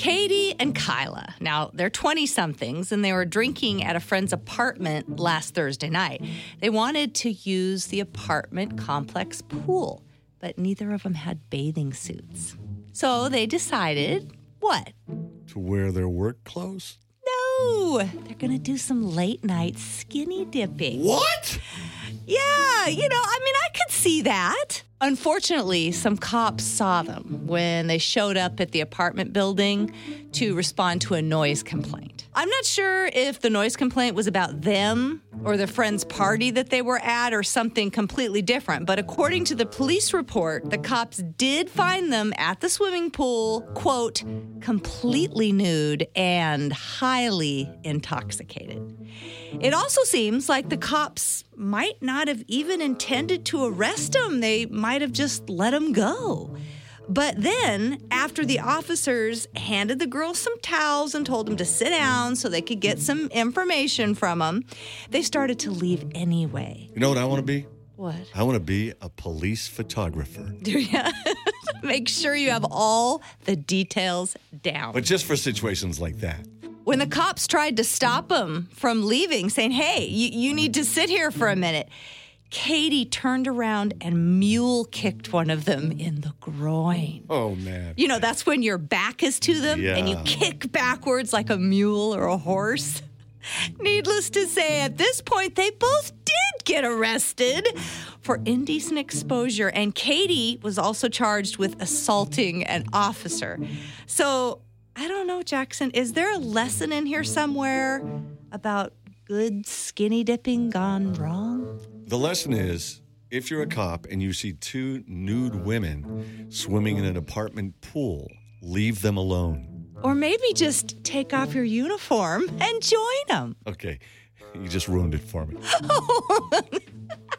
Katie and Kyla. Now, they're 20 somethings and they were drinking at a friend's apartment last Thursday night. They wanted to use the apartment complex pool, but neither of them had bathing suits. So they decided what? To wear their work clothes? No, they're going to do some late night skinny dipping. What? Yeah, you know, I mean, I could see that. Unfortunately, some cops saw them when they showed up at the apartment building to respond to a noise complaint. I'm not sure if the noise complaint was about them or the friend's party that they were at or something completely different, but according to the police report, the cops did find them at the swimming pool, quote, completely nude and highly intoxicated. It also seems like the cops might not have even intended to arrest him. They might have just let him go. But then, after the officers handed the girls some towels and told them to sit down so they could get some information from them, they started to leave anyway. You know what I want to be? What? I want to be a police photographer. Do you? Make sure you have all the details down. But just for situations like that. when the cops tried to stop him from leaving, saying, Hey, you, you need to sit here for a minute, Katie turned around and mule kicked one of them in the groin. Oh, man. You know, that's when your back is to them and you kick backwards like a mule or a horse. Needless to say, at this point, they both did get arrested for indecent exposure, and Katie was also charged with assaulting an officer. So, I don't know, Jackson, is there a lesson in here somewhere about good skinny dipping gone wrong? The lesson is if you're a cop and you see two nude women swimming in an apartment pool, leave them alone. Or maybe just take off your uniform and join them. Okay, you just ruined it for me.